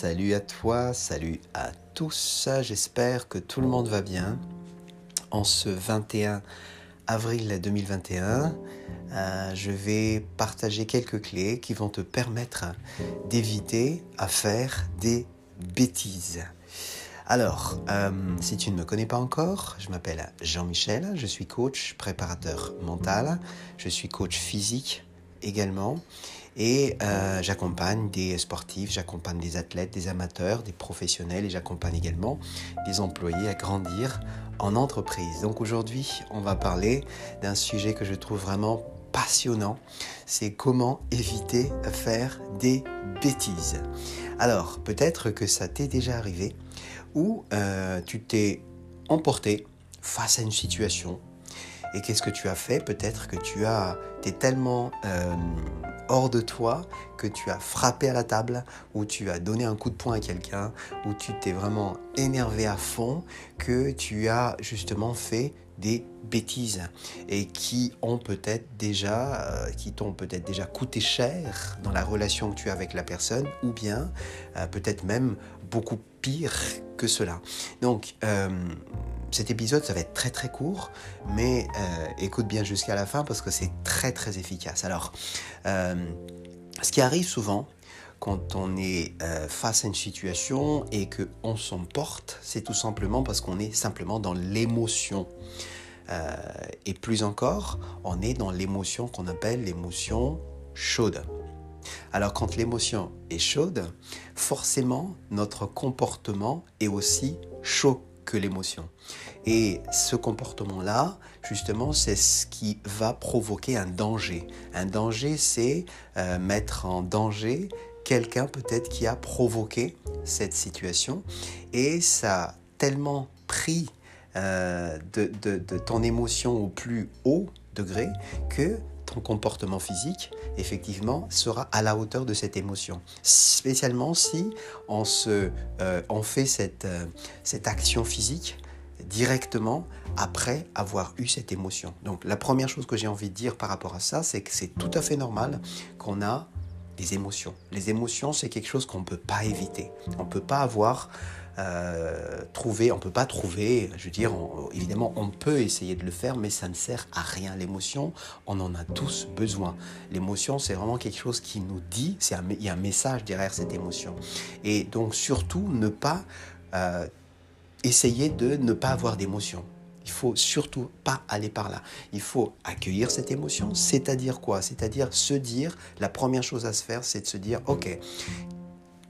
Salut à toi, salut à tous. J'espère que tout le monde va bien. En ce 21 avril 2021, euh, je vais partager quelques clés qui vont te permettre d'éviter à faire des bêtises. Alors, euh, si tu ne me connais pas encore, je m'appelle Jean-Michel, je suis coach, préparateur mental, je suis coach physique également. Et euh, j'accompagne des sportifs, j'accompagne des athlètes, des amateurs, des professionnels et j'accompagne également des employés à grandir en entreprise. Donc aujourd'hui, on va parler d'un sujet que je trouve vraiment passionnant. C'est comment éviter de faire des bêtises. Alors, peut-être que ça t'est déjà arrivé où euh, tu t'es emporté face à une situation et qu'est-ce que tu as fait Peut-être que tu as, es tellement euh, hors de toi que tu as frappé à la table, ou tu as donné un coup de poing à quelqu'un, ou tu t'es vraiment énervé à fond, que tu as justement fait des bêtises et qui ont peut-être déjà, euh, qui t'ont peut-être déjà coûté cher dans la relation que tu as avec la personne, ou bien euh, peut-être même beaucoup pire que cela. Donc, cet épisode, ça va être très très court, mais euh, écoute bien jusqu'à la fin parce que c'est très très efficace. Alors, euh, ce qui arrive souvent quand on est euh, face à une situation et qu'on s'emporte, c'est tout simplement parce qu'on est simplement dans l'émotion. et plus encore, on est dans l'émotion qu'on appelle l'émotion chaude. Alors quand l'émotion est chaude, forcément notre comportement est aussi chaud l'émotion. Et ce comportement-là, justement, c'est ce qui va provoquer un danger. Un danger, c'est euh, mettre en danger quelqu'un peut-être qui a provoqué cette situation. Et ça a tellement pris euh, de, de ton émotion au plus haut degré que ton comportement physique, effectivement, sera à la hauteur de cette émotion. Spécialement si on, se, euh, on fait cette, euh, cette action physique directement après avoir eu cette émotion. Donc la première chose que j'ai envie de dire par rapport à ça, c'est que c'est tout à fait normal qu'on a des émotions. Les émotions, c'est quelque chose qu'on ne peut pas éviter. On ne peut pas avoir euh, trouver, on peut pas trouver, je veux dire, évidemment, on peut essayer de le faire, mais ça ne sert à rien. L'émotion, on en a tous besoin. L'émotion, c'est vraiment quelque chose qui nous dit, il y a un message derrière cette émotion. Et donc, surtout, ne pas euh, essayer de ne pas avoir d'émotion. Il faut surtout pas aller par là. Il faut accueillir cette émotion, c'est-à-dire quoi? C'est-à-dire se dire, la première chose à se faire, c'est de se dire, ok,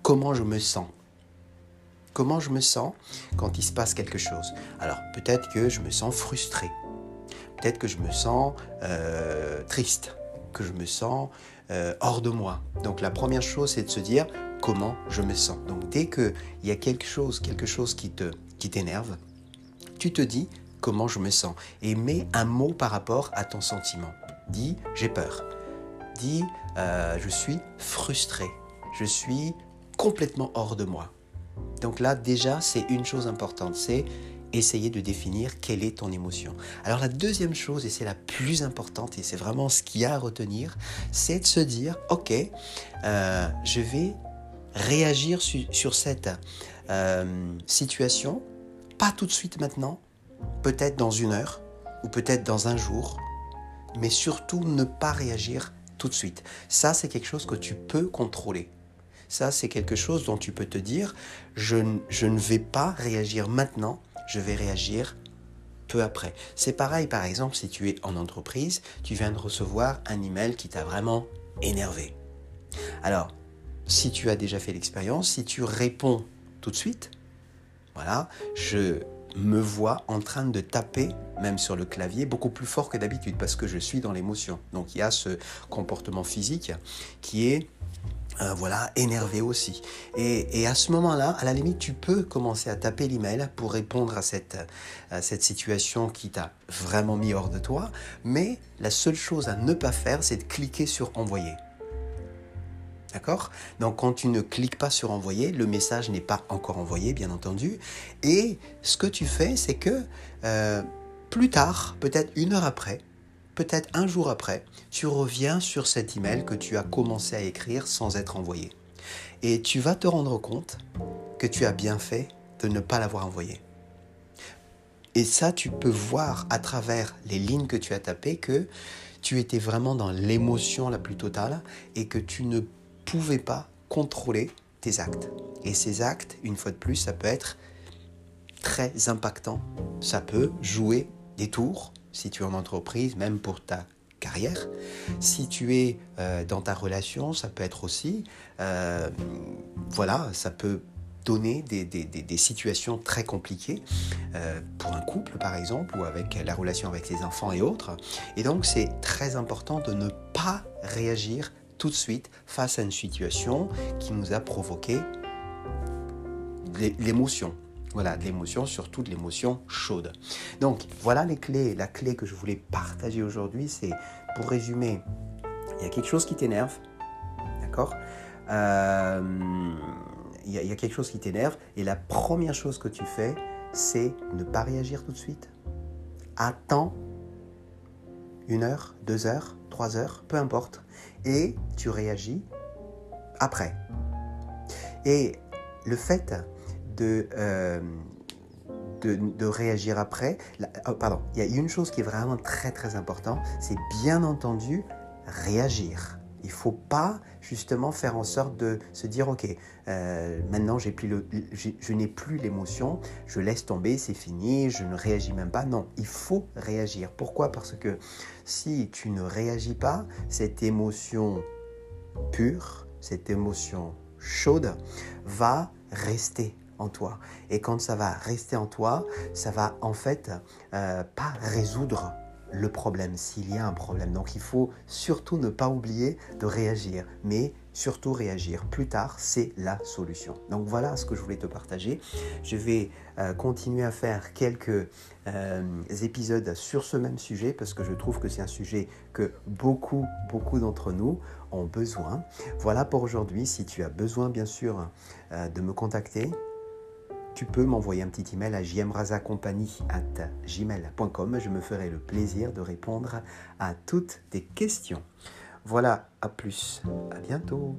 comment je me sens? Comment je me sens quand il se passe quelque chose. Alors peut-être que je me sens frustré, peut-être que je me sens euh, triste, que je me sens euh, hors de moi. Donc la première chose, c'est de se dire comment je me sens. Donc dès qu'il y a quelque chose, quelque chose qui te qui t'énerve, tu te dis comment je me sens et mets un mot par rapport à ton sentiment. Dis j'ai peur. Dis euh, je suis frustré. Je suis complètement hors de moi. Donc là, déjà, c'est une chose importante, c'est essayer de définir quelle est ton émotion. Alors la deuxième chose, et c'est la plus importante, et c'est vraiment ce qu'il y a à retenir, c'est de se dire, ok, euh, je vais réagir sur cette euh, situation, pas tout de suite maintenant, peut-être dans une heure, ou peut-être dans un jour, mais surtout ne pas réagir tout de suite. Ça, c'est quelque chose que tu peux contrôler. Ça, c'est quelque chose dont tu peux te dire, je, ne vais pas réagir maintenant, je vais réagir peu après. C'est pareil, par exemple, si tu es en entreprise, tu viens de recevoir un email qui t'a vraiment énervé. Alors, si tu as déjà fait l'expérience, si tu réponds tout de suite, voilà, je me vois en train de taper, même sur le clavier, beaucoup plus fort que d'habitude, parce que je suis dans l'émotion. Donc il y a ce comportement physique qui est euh, voilà, énervé aussi. Et, à ce moment-là, à la limite, tu peux commencer à taper l'email pour répondre à cette, situation qui t'a vraiment mis hors de toi. Mais la seule chose à ne pas faire, c'est de cliquer sur envoyer. D'accord? Donc quand tu ne cliques pas sur envoyer, le message n'est pas encore envoyé, bien entendu. Et ce que tu fais, c'est que euh, plus tard, peut-être une heure après, peut-être un jour après, tu reviens sur cet email que tu as commencé à écrire sans être envoyé. Et tu vas te rendre compte que tu as bien fait de ne pas l'avoir envoyé. Et ça, tu peux voir à travers les lignes que tu as tapées que tu étais vraiment dans l'émotion la plus totale et que tu ne pouvais pas contrôler tes actes. Et ces actes, une fois de plus, ça peut être très impactant. Ça peut jouer des tours si tu es en entreprise, même pour ta carrière. Si tu es euh, dans ta relation, ça peut être aussi, euh, voilà, ça peut donner des, situations très compliquées euh, pour un couple par exemple ou avec la relation avec les enfants et autres. Et donc c'est très important de ne pas réagir tout de suite face à une situation qui nous a provoqué l'émotion. Voilà, de l'émotion, surtout de l'émotion chaude. Donc voilà les clés. La clé que je voulais partager aujourd'hui, c'est pour résumer, il y a quelque chose qui t'énerve, d'accord? Euh, il, y a, quelque chose qui t'énerve et la première chose que tu fais, c'est ne pas réagir tout de suite. Attends une heure, deux heures, trois heures, peu importe, et tu réagis après. Et le fait de, euh, de, réagir après, oh, pardon, il y a une chose qui est vraiment très très importante, c'est bien entendu réagir. Il ne faut pas justement faire en sorte de se dire ok euh, maintenant j'ai plus le, je n'ai plus l'émotion je laisse tomber c'est fini je ne réagis même pas. Non il faut réagir. Pourquoi? Parce que si tu ne réagis pas cette émotion pure cette émotion chaude va rester toi. Et quand ça va rester en toi, ça va en fait euh, pas résoudre le problème s'il y a un problème. Donc il faut surtout ne pas oublier de réagir, mais surtout réagir. Plus tard, c'est la solution. Donc voilà ce que je voulais te partager. Je vais euh, continuer à faire quelques euh, épisodes sur ce même sujet parce que je trouve que c'est un sujet que beaucoup, beaucoup d'entre nous ont besoin. Voilà pour aujourd'hui. Si tu as besoin, bien sûr, de me contacter, tu peux m'envoyer un petit email à gmail.com. Je me ferai le plaisir de répondre à toutes tes questions. Voilà, à plus, à bientôt.